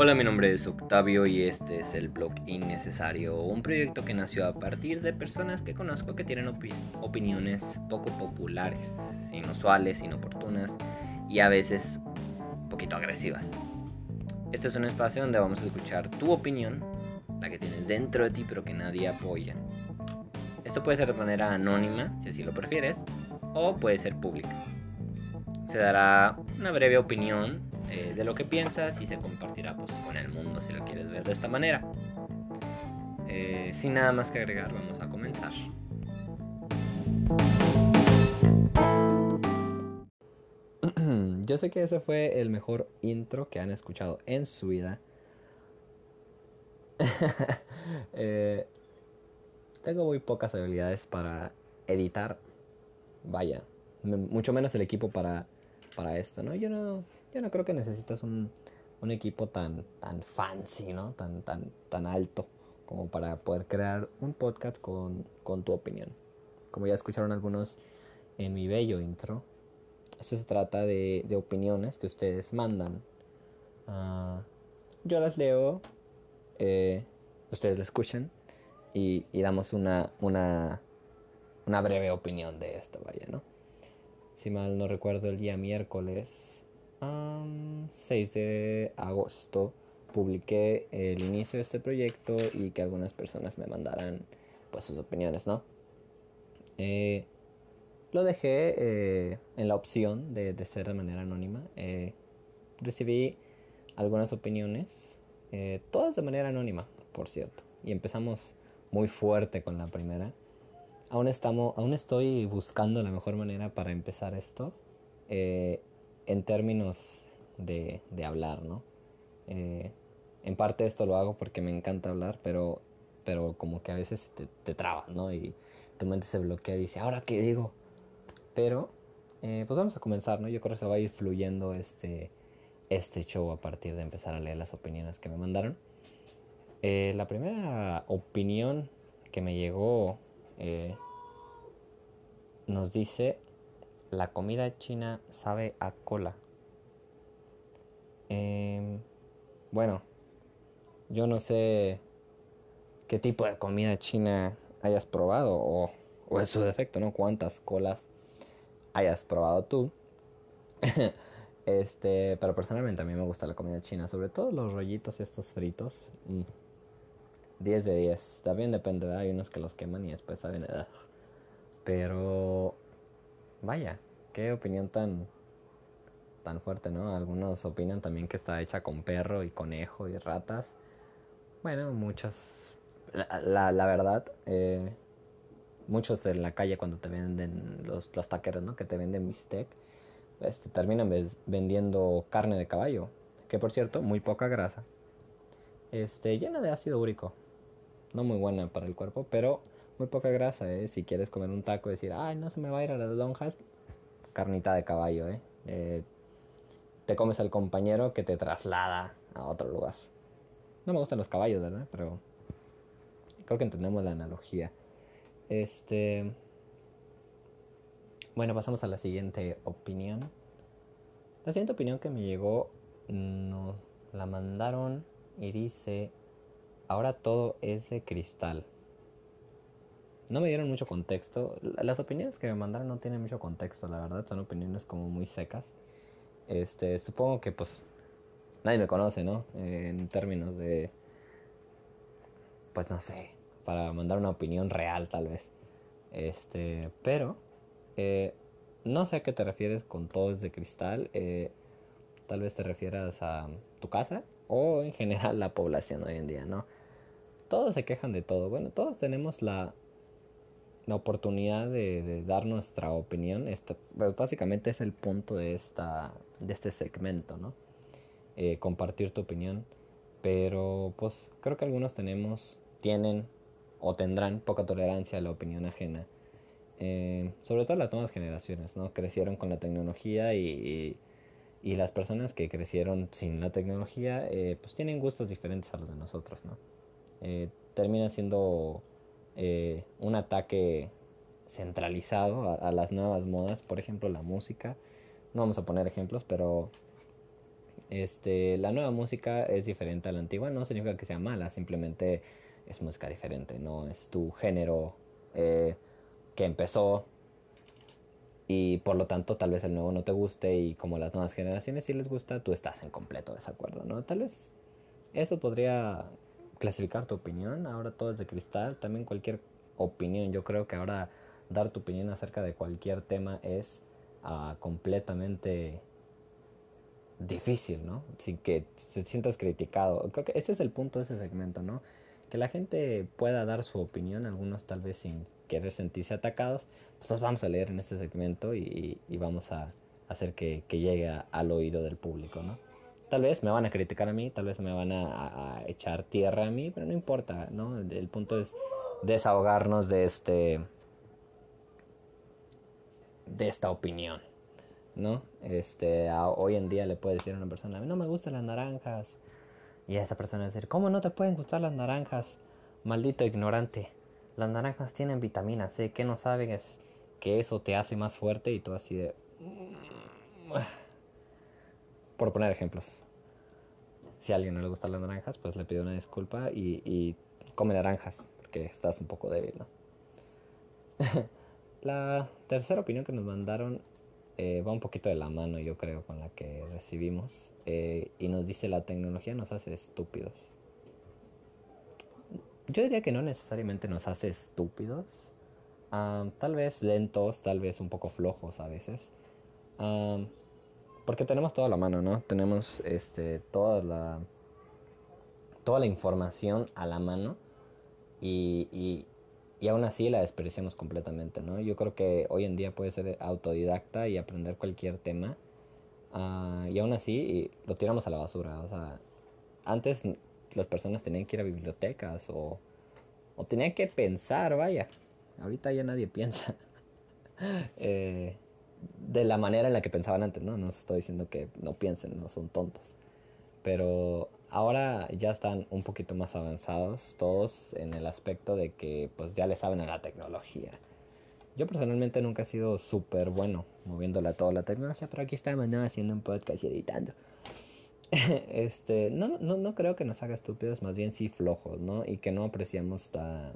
Hola, mi nombre es Octavio y este es el blog Innecesario, un proyecto que nació a partir de personas que conozco que tienen opiniones poco populares, inusuales, inoportunas y a veces un poquito agresivas. Este es un espacio donde vamos a escuchar tu opinión, la que tienes dentro de ti pero que nadie apoya. Esto puede ser de manera anónima, si así lo prefieres, o puede ser pública. Se dará una breve opinión eh, de lo que piensas y se compartirá pues, con el mundo si lo quieres ver de esta manera. Eh, sin nada más que agregar, vamos a comenzar. Yo sé que ese fue el mejor intro que han escuchado en su vida. Eh, tengo muy pocas habilidades para editar. Vaya, mucho menos el equipo para, para esto, ¿no? Yo no yo no creo que necesitas un, un equipo tan, tan fancy, ¿no? Tan, tan, tan alto como para poder crear un podcast con, con tu opinión. Como ya escucharon algunos en mi bello intro, esto se trata de, de opiniones que ustedes mandan. Uh, yo las leo, eh, ustedes las escuchan y, y damos una, una, una breve opinión de esto, vaya, ¿no? Si mal no recuerdo, el día miércoles 6 de agosto publiqué el inicio de este proyecto y que algunas personas me mandaran pues sus opiniones, ¿no? Eh, lo dejé eh, en la opción de, ser de manera anónima. Eh, recibí algunas opiniones, todas de manera anónima, por cierto. Y empezamos muy fuerte con la primera. Aún, estamos, aún estoy buscando la mejor manera para empezar esto en términos de, de hablar, ¿no? Eh, en parte esto lo hago porque me encanta hablar, pero, pero como que a veces te, te trabas, ¿no? Y tu mente se bloquea y dice, ¿ahora qué digo? Pero, eh, pues vamos a comenzar, ¿no? Yo creo que se va a ir fluyendo este, este show a partir de empezar a leer las opiniones que me mandaron. Eh, la primera opinión que me llegó nos dice la comida china sabe a cola. Em, bueno, yo no sé qué tipo de comida china hayas probado o, o en su defecto, ¿no? Cuántas colas hayas probado tú. este, pero personalmente a mí me gusta la comida china, sobre todo los rollitos estos fritos. 10 mm, de 10. También depende, hay unos que los queman y después saben. Pero Vaya, qué opinión tan tan fuerte, ¿no? Algunos opinan también que está hecha con perro y conejo y ratas. Bueno, muchos, la, la, verdad, eh, muchos en la calle cuando te venden los, los taqueros, ¿no? Que te venden bistec, pues te terminan vendiendo carne de caballo, que por cierto, muy poca grasa, este, llena de ácido úrico, no muy buena para el cuerpo, pero muy poca grasa, ¿eh? Si quieres comer un taco y decir, ay, no se me va a ir a las lonjas, carnita de caballo, ¿eh? ¿eh? te comes al compañero que te traslada a otro lugar. No me gustan los caballos, ¿verdad? Pero creo que entendemos la analogía. Este. Bueno, pasamos a la siguiente opinión. La siguiente opinión que me llegó nos la mandaron y dice, ahora todo es de cristal no me dieron mucho contexto. Las opiniones que me mandaron no tienen mucho contexto, la verdad, son opiniones como muy secas. Este, supongo que pues nadie me conoce, ¿no? en términos de pues no sé, para mandar una opinión real tal vez. Este, pero eh, no sé a qué te refieres con todo es de cristal. Eh, tal vez te refieras a tu casa o en general la población hoy en día, ¿no? Todos se quejan de todo. Bueno, todos tenemos la la oportunidad de, dar nuestra opinión. Esto, pues, básicamente es el punto de, esta, de este segmento, ¿no? Eh, compartir tu opinión. Pero pues creo que algunos tenemos, tienen o tendrán poca tolerancia a la opinión ajena. Eh, sobre todo las nuevas generaciones, ¿no? Crecieron con la tecnología y, y, las personas que crecieron sin la tecnología, eh, pues tienen gustos diferentes a los de nosotros, ¿no? termina siendo eh, un ataque centralizado a, las nuevas modas, por ejemplo la música. No vamos a poner ejemplos, pero Este, la nueva música es diferente a la antigua, no significa que sea mala, simplemente es música diferente, no es tu género eh, que empezó y por lo tanto tal vez el nuevo no te guste y como las nuevas generaciones sí les gusta, tú estás en completo desacuerdo, ¿no? Tal vez eso podría clasificar tu opinión, ahora todo es de cristal, también cualquier opinión, yo creo que ahora dar tu opinión acerca de cualquier tema es uh, completamente difícil, ¿no? Sin que te sientas criticado. Creo que ese es el punto de ese segmento, ¿no? Que la gente pueda dar su opinión, algunos tal vez sin querer sentirse atacados, pues los vamos a leer en este segmento y, y vamos a hacer que, que llegue al oído del público, ¿no? Tal vez me van a criticar a mí, tal vez me van a, echar tierra a mí, pero no importa, ¿no? El punto es desahogarnos de este de esta opinión, ¿no? Este, hoy en día le puede decir a una persona, a mí no me gustan las naranjas. Y a esa persona decir, ¿cómo no te pueden gustar las naranjas? Maldito ignorante. Las naranjas tienen vitamina C, ¿qué no saben es que eso te hace más fuerte y tú así de... Por poner ejemplos. Si a alguien no le gustan las naranjas, pues le pido una disculpa y, y come naranjas, porque estás un poco débil, ¿no? La tercera opinión que nos mandaron eh, va un poquito de la mano, yo creo, con la que recibimos. Eh, y nos dice la tecnología nos hace estúpidos. Yo diría que no necesariamente nos hace estúpidos. tal vez lentos, tal vez un poco flojos a veces. Porque tenemos toda la mano, ¿no? Tenemos este, toda la toda la información a la mano y, y aún así la despreciamos completamente, ¿no? Yo creo que hoy en día puedes ser autodidacta y aprender cualquier tema uh, y aún así lo tiramos a la basura, o sea, antes las personas tenían que ir a bibliotecas o, o tenían que pensar, vaya, ahorita ya nadie piensa eh, de la manera en la que pensaban antes, ¿no? No estoy diciendo que no piensen, no son tontos, pero ahora ya están un poquito más avanzados todos en el aspecto de que pues ya le saben a la tecnología. Yo personalmente nunca he sido súper bueno moviéndole toda la tecnología, pero aquí estamos ¿no? haciendo un podcast y editando. este, no, no, no creo que nos haga estúpidos, más bien sí flojos, ¿no? Y que no apreciamos la,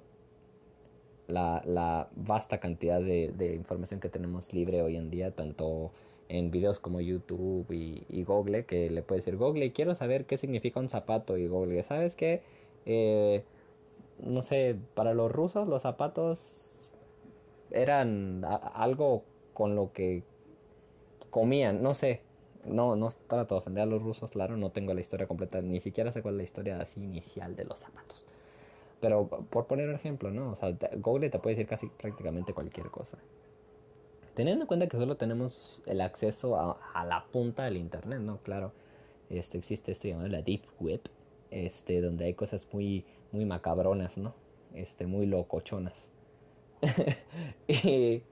la, la vasta cantidad de, de información que tenemos libre hoy en día, tanto en videos como YouTube y, Google, que le puede decir, Google, quiero saber qué significa un zapato. Y Google, ¿sabes qué? Eh, no sé, para los rusos los zapatos eran algo con lo que comían, no sé. No, no trato de ofender a los rusos, claro, no tengo la historia completa, ni siquiera sé cuál es la historia así inicial de los zapatos. Pero por poner un ejemplo, ¿no? O sea, Google te puede decir casi prácticamente cualquier cosa. Teniendo en cuenta que solo tenemos el acceso a, la punta del internet, ¿no? Claro, este, existe esto llamado la Deep Web, este, donde hay cosas muy, muy macabronas, ¿no? Este, muy locochonas. y,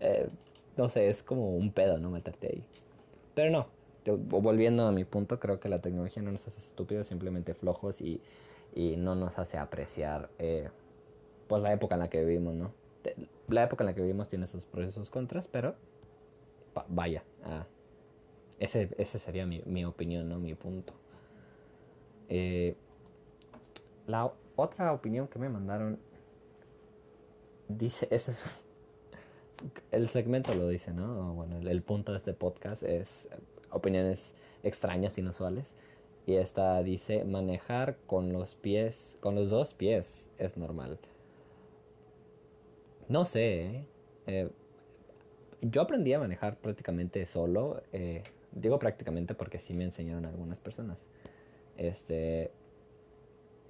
eh, no sé, es como un pedo, ¿no? Meterte ahí. Pero no, volviendo a mi punto, creo que la tecnología no nos hace estúpidos, simplemente flojos y, y no nos hace apreciar, eh, pues, la época en la que vivimos, ¿no? la época en la que vivimos tiene sus pros y sus contras, pero vaya, ah, ese, ese sería mi, mi, opinión, ¿no? Mi punto. Eh, la otra opinión que me mandaron dice, ese es, el segmento lo dice, ¿no? Bueno, el, el, punto de este podcast es opiniones extrañas, inusuales. Y esta dice, manejar con los pies, con los dos pies es normal. No sé. ¿eh? Eh, yo aprendí a manejar prácticamente solo. Eh, digo prácticamente porque sí me enseñaron algunas personas. Este.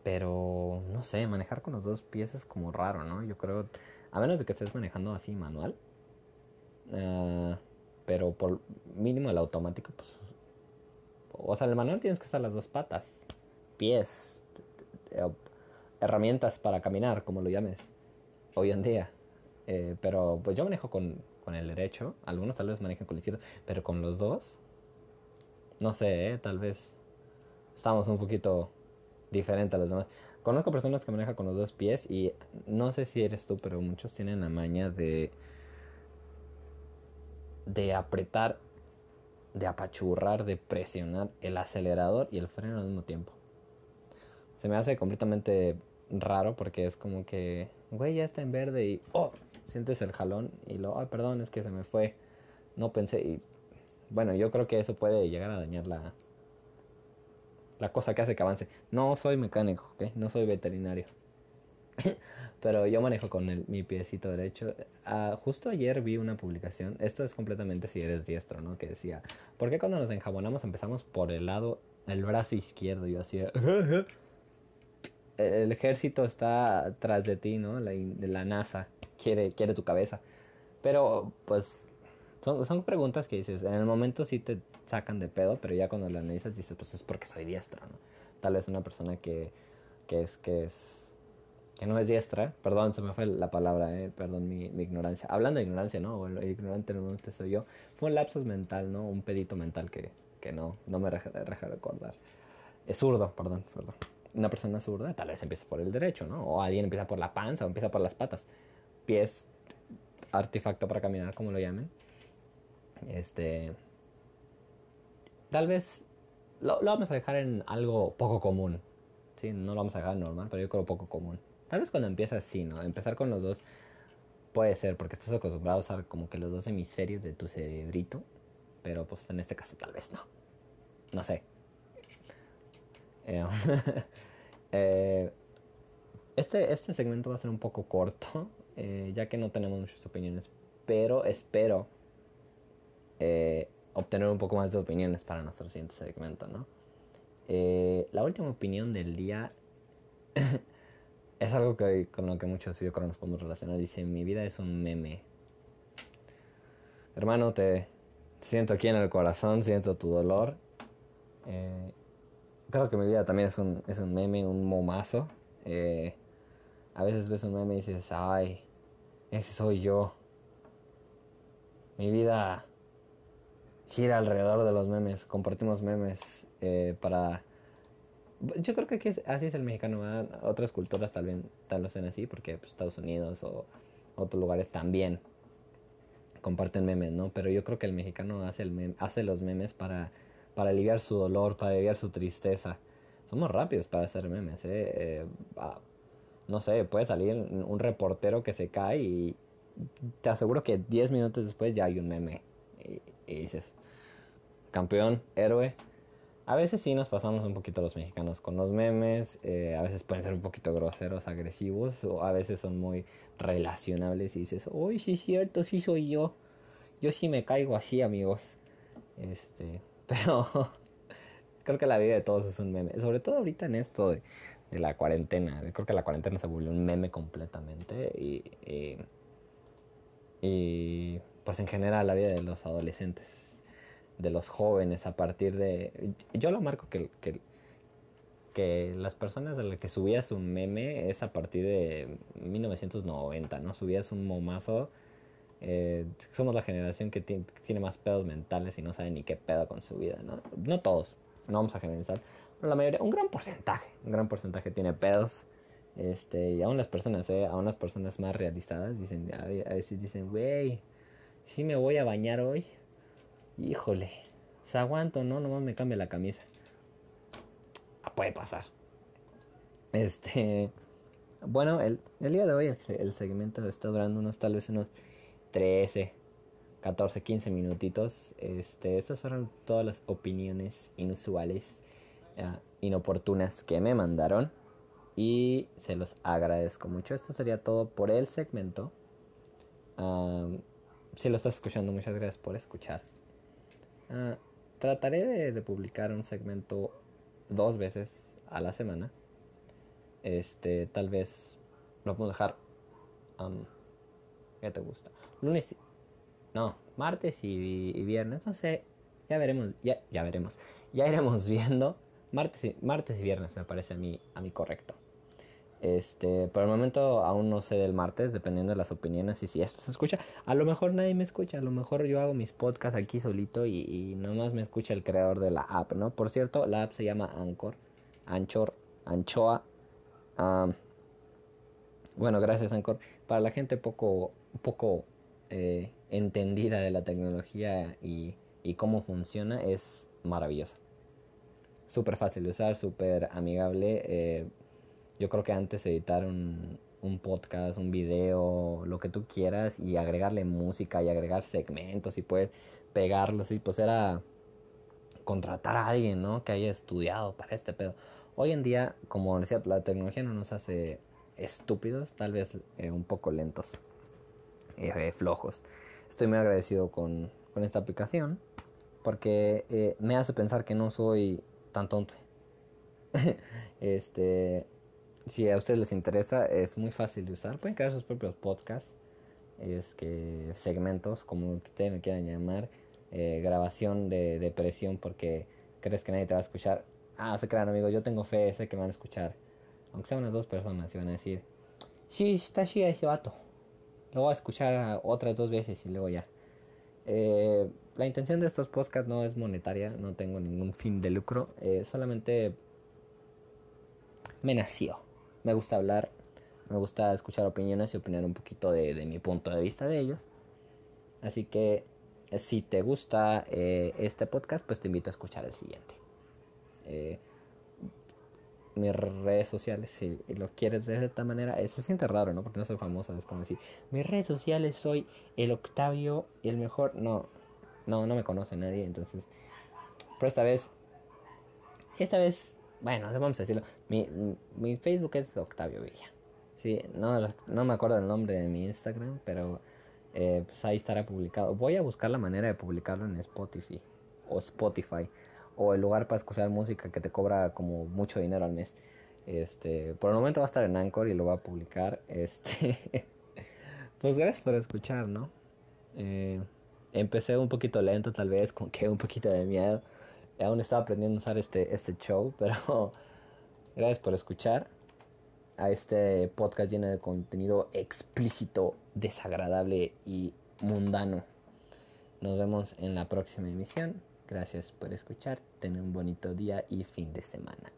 Pero no sé, manejar con los dos pies es como raro, ¿no? Yo creo. A menos de que estés manejando así manual. pero por mínimo el automático, pues. O sea, el manual tienes que usar las dos patas. Pies. Herramientas para caminar, como lo llames. Hoy en día. Eh, pero pues yo manejo con, con, el derecho. Algunos tal vez manejan con el izquierdo. Pero con los dos. No sé, eh, tal vez estamos un poquito diferentes a los demás. Conozco personas que manejan con los dos pies y no sé si eres tú, pero muchos tienen la maña de de apretar de apachurrar, de presionar el acelerador y el freno al mismo tiempo. Se me hace completamente raro porque es como que, güey, ya está en verde y, oh, sientes el jalón y lo, ay, perdón, es que se me fue. No pensé y, bueno, yo creo que eso puede llegar a dañar la, la cosa que hace que avance. No soy mecánico, ¿ok? No soy veterinario. Pero yo manejo con el, mi piecito derecho. Ah, justo ayer vi una publicación, esto es completamente si eres diestro, ¿no? Que decía, ¿por qué cuando nos enjabonamos empezamos por el lado, el brazo izquierdo? Yo hacía... el ejército está tras de ti, ¿no? La, la NASA quiere, quiere tu cabeza. Pero, pues, son, son preguntas que dices, en el momento sí te sacan de pedo, pero ya cuando lo analizas dices, pues es porque soy diestro, ¿no? Tal vez una persona que, que es, que es que no es diestra, perdón, se me fue la palabra, eh, perdón mi, ignorancia. Hablando de ignorancia, ¿no? El ignorante momento soy yo. Fue un lapsus mental, ¿no? Un pedito mental que, que no, no me deja, recordar. Es zurdo, perdón, perdón. Una persona zurda tal vez empieza por el derecho, ¿no? O alguien empieza por la panza o empieza por las patas. Pies, artefacto para caminar, como lo llamen. Este. Tal vez lo, lo vamos a dejar en algo poco común. Sí, no lo vamos a dejar normal, pero yo creo poco común. Tal vez cuando empiezas así, ¿no? Empezar con los dos puede ser porque estás acostumbrado a usar como que los dos hemisferios de tu cerebrito. Pero pues en este caso tal vez no. No sé. Eh, eh, este, este segmento va a ser un poco corto, eh, ya que no tenemos muchas opiniones. Pero espero obtener un poco más de opiniones para nuestro siguiente segmento, ¿no? la última opinión del día es algo que, con lo que muchos yo creo nos podemos relacionar. Dice, mi vida es un meme. Hermano, te siento aquí en el corazón, siento tu dolor. Eh, creo que mi vida también es un, es un meme, un momazo. Eh, a veces ves un meme y dices, ay, ese soy yo. Mi vida gira alrededor de los memes. Compartimos memes eh, para yo creo que aquí así es el mexicano. Otras culturas tal vez, tal vez sean así, porque pues, Estados Unidos o otros lugares también comparten memes, ¿no? Pero yo creo que el mexicano hace, el hace los memes para, para aliviar su dolor, para aliviar su tristeza. Somos rápidos para hacer memes, ¿eh? eh no sé, puede salir un reportero que se cae y te aseguro que 10 minutos después ya hay un meme. y dices, campeón, héroe, a veces sí nos pasamos un poquito los mexicanos con los memes, eh, a veces pueden ser un poquito groseros, agresivos, o a veces son muy relacionables y dices, uy, sí es cierto, sí soy yo. Yo sí me caigo así, amigos. Este, pero creo que la vida de todos es un meme, sobre todo ahorita en esto de, la cuarentena. Creo que la cuarentena se volvió un meme completamente y, y, y pues en general la vida de los adolescentes de los jóvenes a partir de... Yo lo marco que, que, que las personas de las que subías un meme es a partir de 1990, ¿no? Subías un momazo. Eh, somos la generación que tiene, más pedos mentales y no sabe ni qué pedo con su vida, ¿no? No todos, no vamos a generalizar, pero la mayoría, un gran porcentaje, un gran porcentaje tiene pedos. Este, y aún las personas, ¿eh? Aún las personas más realizadas dicen, a veces dicen, güey, sí me voy a bañar hoy híjole, se aguanto, ¿no? Nomás me cambia la camisa. Ah, puede pasar. Este, bueno, el, el día de hoy el, segmento está durando unos tal vez unos 13, 14, 15 minutitos. Este, estas fueron todas las opiniones inusuales, uh, inoportunas que me mandaron. Y se los agradezco mucho. Esto sería todo por el segmento. si lo estás escuchando, muchas gracias por escuchar. Ah, trataré de, publicar un segmento dos veces a la semana. Este, tal vez lo podemos dejar. ¿Qué te gusta? Lunes. No, martes y, viernes. No sé. Ya veremos. Ya, ya veremos. Ya iremos viendo. Martes y, martes y viernes me parece a mí, a mí correcto. Este, por el momento aún no sé del martes, dependiendo de las opiniones y si esto se escucha. A lo mejor nadie me escucha, a lo mejor yo hago mis podcasts aquí solito y, y nomás me escucha el creador de la app, ¿no? Por cierto, la app se llama Anchor, Anchor, Anchoa. bueno, gracias Anchor. Para la gente poco, poco eh, entendida de la tecnología y y cómo funciona es maravillosa. Súper fácil de usar, súper amigable. Eh, yo creo que antes editar un, un podcast, un video, lo que tú quieras y agregarle música y agregar segmentos y poder pegarlos y pues era contratar a alguien, ¿no? Que haya estudiado para este pedo. Hoy en día, como decía, la tecnología no nos hace estúpidos, tal vez eh, un poco lentos, eh, flojos. Estoy muy agradecido con, con esta aplicación porque eh, me hace pensar que no soy tan tonto. este, si a ustedes les interesa, es muy fácil de usar. Pueden crear sus propios podcasts, es que segmentos, como ustedes me quieran llamar, eh, grabación de, de presión porque crees que nadie te va a escuchar. Ah, se crean, amigo, yo tengo fe, sé que me van a escuchar. Aunque sean unas dos personas, y van a decir, sí, está chida ese vato. Lo voy a escuchar otras dos veces y luego ya. Eh, la intención de estos podcasts no es monetaria, no tengo ningún fin de lucro, eh, solamente me nació. Me gusta hablar, me gusta escuchar opiniones y opinar un poquito de, mi punto de vista de ellos. Así que si te gusta eh, este podcast, pues te invito a escuchar el siguiente. Eh, mis redes sociales, si lo quieres ver de esta manera, se siente raro, ¿no? Porque no soy famoso, es como decir, mis redes sociales soy el Octavio y el mejor. No, no, no me conoce nadie, entonces. Pero esta vez, esta vez, bueno, vamos a decirlo, mi, mi Facebook es Octavio Villa. Sí, no, no me acuerdo el nombre de mi Instagram, pero eh, pues ahí estará publicado. Voy a buscar la manera de publicarlo en Spotify o Spotify o el lugar para escuchar música que te cobra como mucho dinero al mes. Este, por el momento va a estar en Anchor y lo va a publicar. Este, pues gracias por escuchar, ¿no? Eh, empecé un poquito lento, tal vez, con que un poquito de miedo aún estaba aprendiendo a usar este, este show, pero gracias por escuchar a este podcast lleno de contenido explícito, desagradable y mundano. Nos vemos en la próxima emisión. Gracias por escuchar. Ten un bonito día y fin de semana.